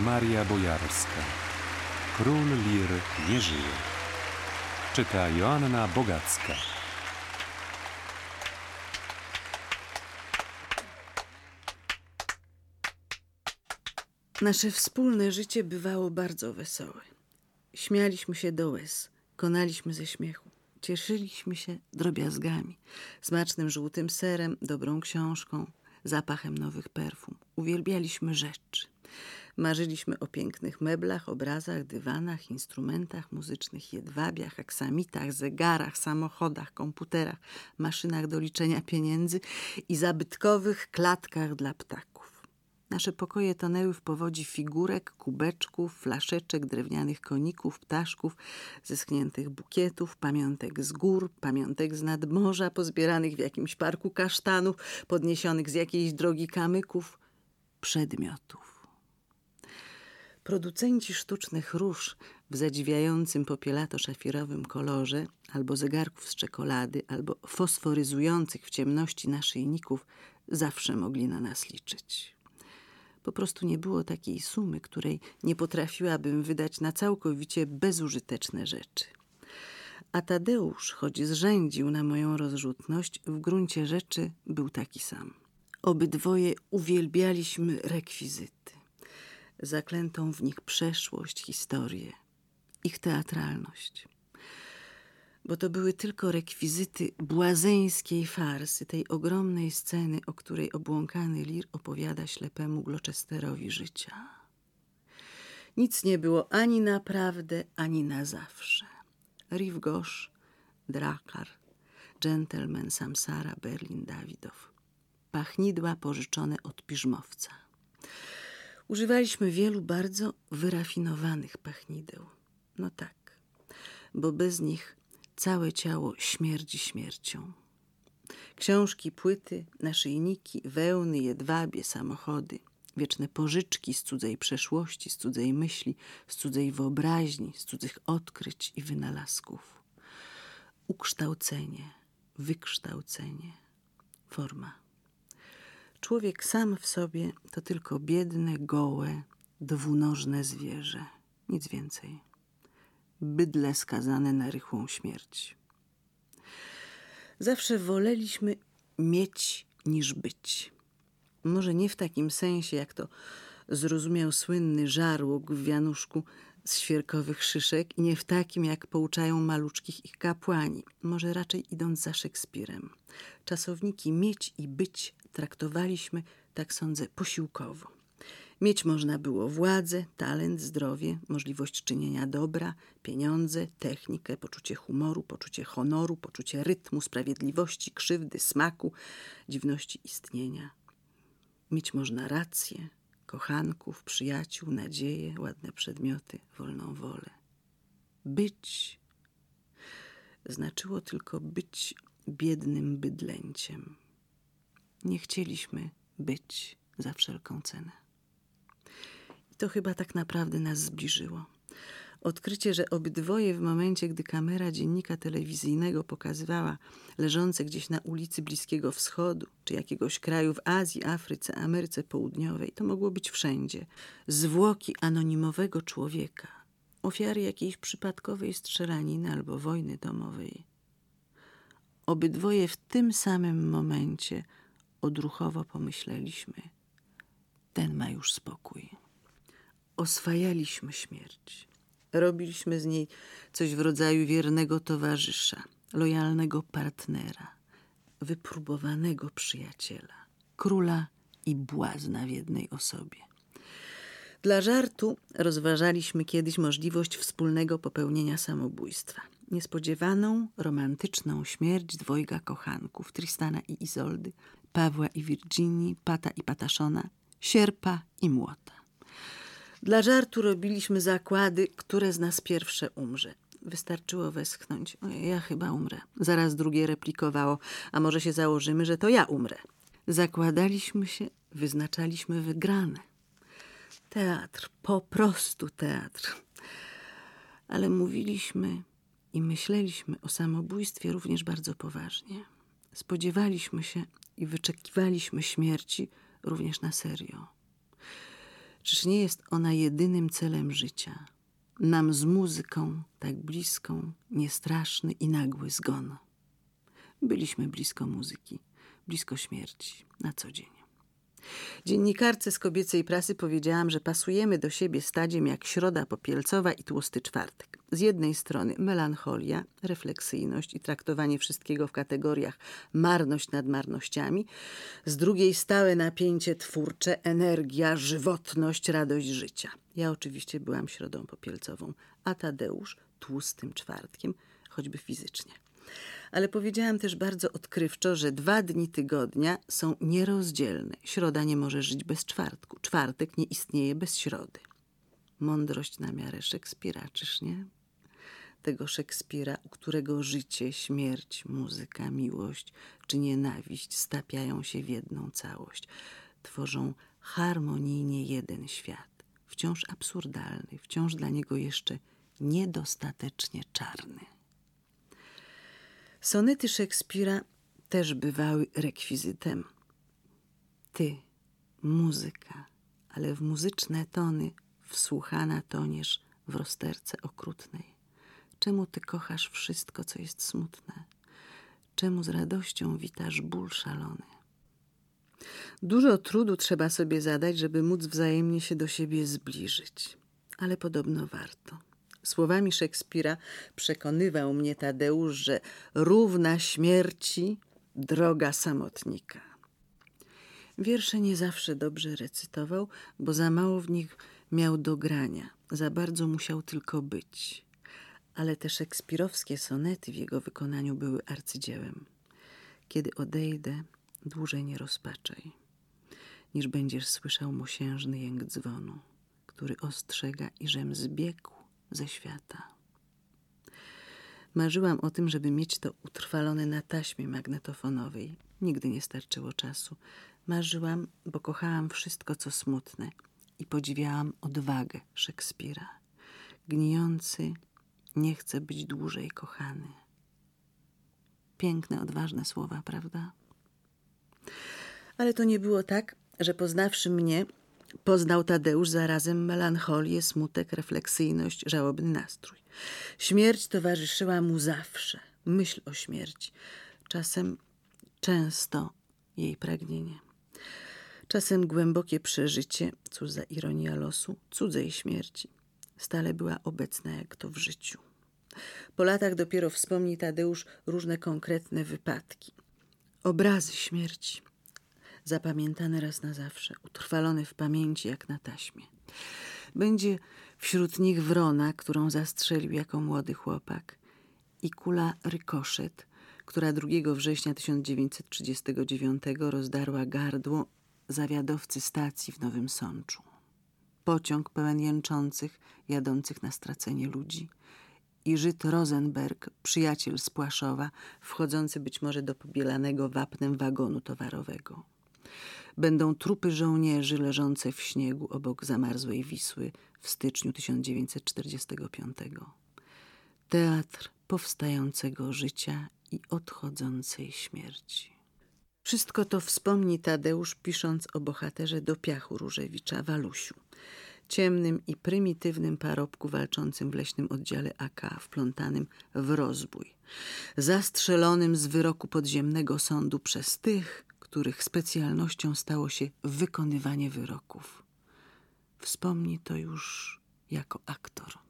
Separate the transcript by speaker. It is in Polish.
Speaker 1: Maria Bojarska. Król Lir nie żyje. Czyta Joanna Bogacka.
Speaker 2: Nasze wspólne życie bywało bardzo wesołe. Śmialiśmy się do łez, konaliśmy ze śmiechu. Cieszyliśmy się drobiazgami, smacznym żółtym serem, dobrą książką, zapachem nowych perfum. Uwielbialiśmy rzeczy. Marzyliśmy o pięknych meblach, obrazach, dywanach, instrumentach muzycznych, jedwabiach, aksamitach, zegarach, samochodach, komputerach, maszynach do liczenia pieniędzy i zabytkowych klatkach dla ptaków. Nasze pokoje tonęły w powodzi figurek, kubeczków, flaszeczek, drewnianych koników, ptaszków, zeschniętych bukietów, pamiątek z gór, pamiątek z nadmorza, pozbieranych w jakimś parku kasztanów, podniesionych z jakiejś drogi kamyków, przedmiotów. Producenci sztucznych róż w zadziwiającym popielato-szafirowym kolorze, albo zegarków z czekolady, albo fosforyzujących w ciemności naszyjników zawsze mogli na nas liczyć. Po prostu nie było takiej sumy, której nie potrafiłabym wydać na całkowicie bezużyteczne rzeczy. A Tadeusz, choć zrzędził na moją rozrzutność, w gruncie rzeczy był taki sam. Obydwoje uwielbialiśmy rekwizyty, zaklętą w nich przeszłość, historię, ich teatralność bo to były tylko rekwizyty błazeńskiej farsy, tej ogromnej sceny, o której obłąkany lir opowiada ślepemu Gloucesterowi życia. Nic nie było ani naprawdę, ani na zawsze. Riv Gosz, Drakar, Gentleman Samsara, Berlin Dawidow. Pachnidła pożyczone od piżmowca. Używaliśmy wielu bardzo wyrafinowanych pachnideł. No tak, bo bez nich Całe ciało śmierdzi śmiercią. Książki, płyty, naszyjniki, wełny, jedwabie, samochody, wieczne pożyczki z cudzej przeszłości, z cudzej myśli, z cudzej wyobraźni, z cudzych odkryć i wynalazków. Ukształcenie, wykształcenie, forma. Człowiek sam w sobie to tylko biedne, gołe, dwunożne zwierzę, nic więcej bydle skazane na rychłą śmierć. Zawsze woleliśmy mieć niż być. Może nie w takim sensie, jak to zrozumiał słynny żarłok w wianuszku z świerkowych szyszek i nie w takim, jak pouczają maluczkich ich kapłani. Może raczej idąc za Szekspirem. Czasowniki mieć i być traktowaliśmy, tak sądzę, posiłkowo. Mieć można było władzę, talent, zdrowie, możliwość czynienia dobra, pieniądze, technikę, poczucie humoru, poczucie honoru, poczucie rytmu, sprawiedliwości, krzywdy, smaku, dziwności istnienia. Mieć można rację, kochanków, przyjaciół, nadzieję, ładne przedmioty, wolną wolę. Być znaczyło tylko być biednym bydlęciem. Nie chcieliśmy być za wszelką cenę to chyba tak naprawdę nas zbliżyło. Odkrycie, że obydwoje w momencie, gdy kamera dziennika telewizyjnego pokazywała leżące gdzieś na ulicy Bliskiego Wschodu, czy jakiegoś kraju w Azji, Afryce, Ameryce Południowej, to mogło być wszędzie. Zwłoki anonimowego człowieka, ofiary jakiejś przypadkowej strzelaniny albo wojny domowej. Obydwoje w tym samym momencie odruchowo pomyśleliśmy: ten ma już spokój oswajaliśmy śmierć. Robiliśmy z niej coś w rodzaju wiernego towarzysza, lojalnego partnera, wypróbowanego przyjaciela, króla i błazna w jednej osobie. Dla żartu rozważaliśmy kiedyś możliwość wspólnego popełnienia samobójstwa. Niespodziewaną, romantyczną śmierć dwojga kochanków, Tristana i Izoldy, Pawła i Virginii, Pata i Pataszona, Sierpa i Młota. Dla żartu robiliśmy zakłady, które z nas pierwsze umrze. Wystarczyło westchnąć. Ja chyba umrę. Zaraz drugie replikowało. A może się założymy, że to ja umrę. Zakładaliśmy się, wyznaczaliśmy wygrane. Teatr, po prostu teatr. Ale mówiliśmy i myśleliśmy o samobójstwie również bardzo poważnie. Spodziewaliśmy się i wyczekiwaliśmy śmierci również na serio. Czyż nie jest ona jedynym celem życia? Nam z muzyką tak bliską, niestraszny i nagły zgon. Byliśmy blisko muzyki, blisko śmierci, na co dzień. Dziennikarce z kobiecej prasy powiedziałam, że pasujemy do siebie stadziem jak środa popielcowa i tłusty czwartek. Z jednej strony melancholia, refleksyjność i traktowanie wszystkiego w kategoriach marność nad marnościami, z drugiej stałe napięcie twórcze, energia, żywotność, radość życia. Ja oczywiście byłam środą popielcową, a Tadeusz tłustym czwartkiem, choćby fizycznie ale powiedziałam też bardzo odkrywczo, że dwa dni tygodnia są nierozdzielne. Środa nie może żyć bez czwartku, czwartek nie istnieje bez środy. Mądrość na miarę Szekspira, czyż nie? Tego Szekspira, u którego życie, śmierć, muzyka, miłość czy nienawiść stapiają się w jedną całość, tworzą harmonijnie jeden świat, wciąż absurdalny, wciąż dla niego jeszcze niedostatecznie czarny. Sonety Szekspira też bywały rekwizytem. Ty, muzyka, ale w muzyczne tony wsłuchana toniesz w rozterce okrutnej. Czemu ty kochasz wszystko, co jest smutne? Czemu z radością witasz ból szalony? Dużo trudu trzeba sobie zadać, żeby móc wzajemnie się do siebie zbliżyć, ale podobno warto. Słowami Szekspira przekonywał mnie Tadeusz, że równa śmierci droga samotnika. Wiersze nie zawsze dobrze recytował, bo za mało w nich miał do grania, za bardzo musiał tylko być. Ale te szekspirowskie sonety w jego wykonaniu były arcydziełem. Kiedy odejdę, dłużej nie rozpaczaj, niż będziesz słyszał mosiężny jęk dzwonu, który ostrzega, iżem zbiegł ze świata. Marzyłam o tym, żeby mieć to utrwalone na taśmie magnetofonowej. Nigdy nie starczyło czasu. Marzyłam, bo kochałam wszystko, co smutne i podziwiałam odwagę Szekspira. Gnijący nie chce być dłużej kochany. Piękne, odważne słowa, prawda? Ale to nie było tak, że poznawszy mnie, Poznał Tadeusz zarazem melancholię, smutek, refleksyjność, żałobny nastrój. Śmierć towarzyszyła mu zawsze, myśl o śmierci, czasem często jej pragnienie. Czasem głębokie przeżycie, cóż za ironia losu, cudzej śmierci, stale była obecna jak to w życiu. Po latach dopiero wspomni Tadeusz różne konkretne wypadki, obrazy śmierci, zapamiętany raz na zawsze, utrwalony w pamięci jak na taśmie. Będzie wśród nich wrona, którą zastrzelił jako młody chłopak, i kula rykoszet, która 2 września 1939 rozdarła gardło zawiadowcy stacji w Nowym Sączu. Pociąg pełen jęczących, jadących na stracenie ludzi i Żyd Rosenberg, przyjaciel z Płaszowa, wchodzący być może do pobielanego wapnem wagonu towarowego będą trupy żołnierzy leżące w śniegu obok zamarzłej Wisły w styczniu 1945. Teatr powstającego życia i odchodzącej śmierci. Wszystko to wspomni Tadeusz, pisząc o bohaterze do piachu Różewicza, Walusiu, ciemnym i prymitywnym parobku walczącym w leśnym oddziale AK, wplątanym w rozbój, zastrzelonym z wyroku podziemnego sądu przez tych, których specjalnością stało się wykonywanie wyroków. Wspomni to już jako aktor.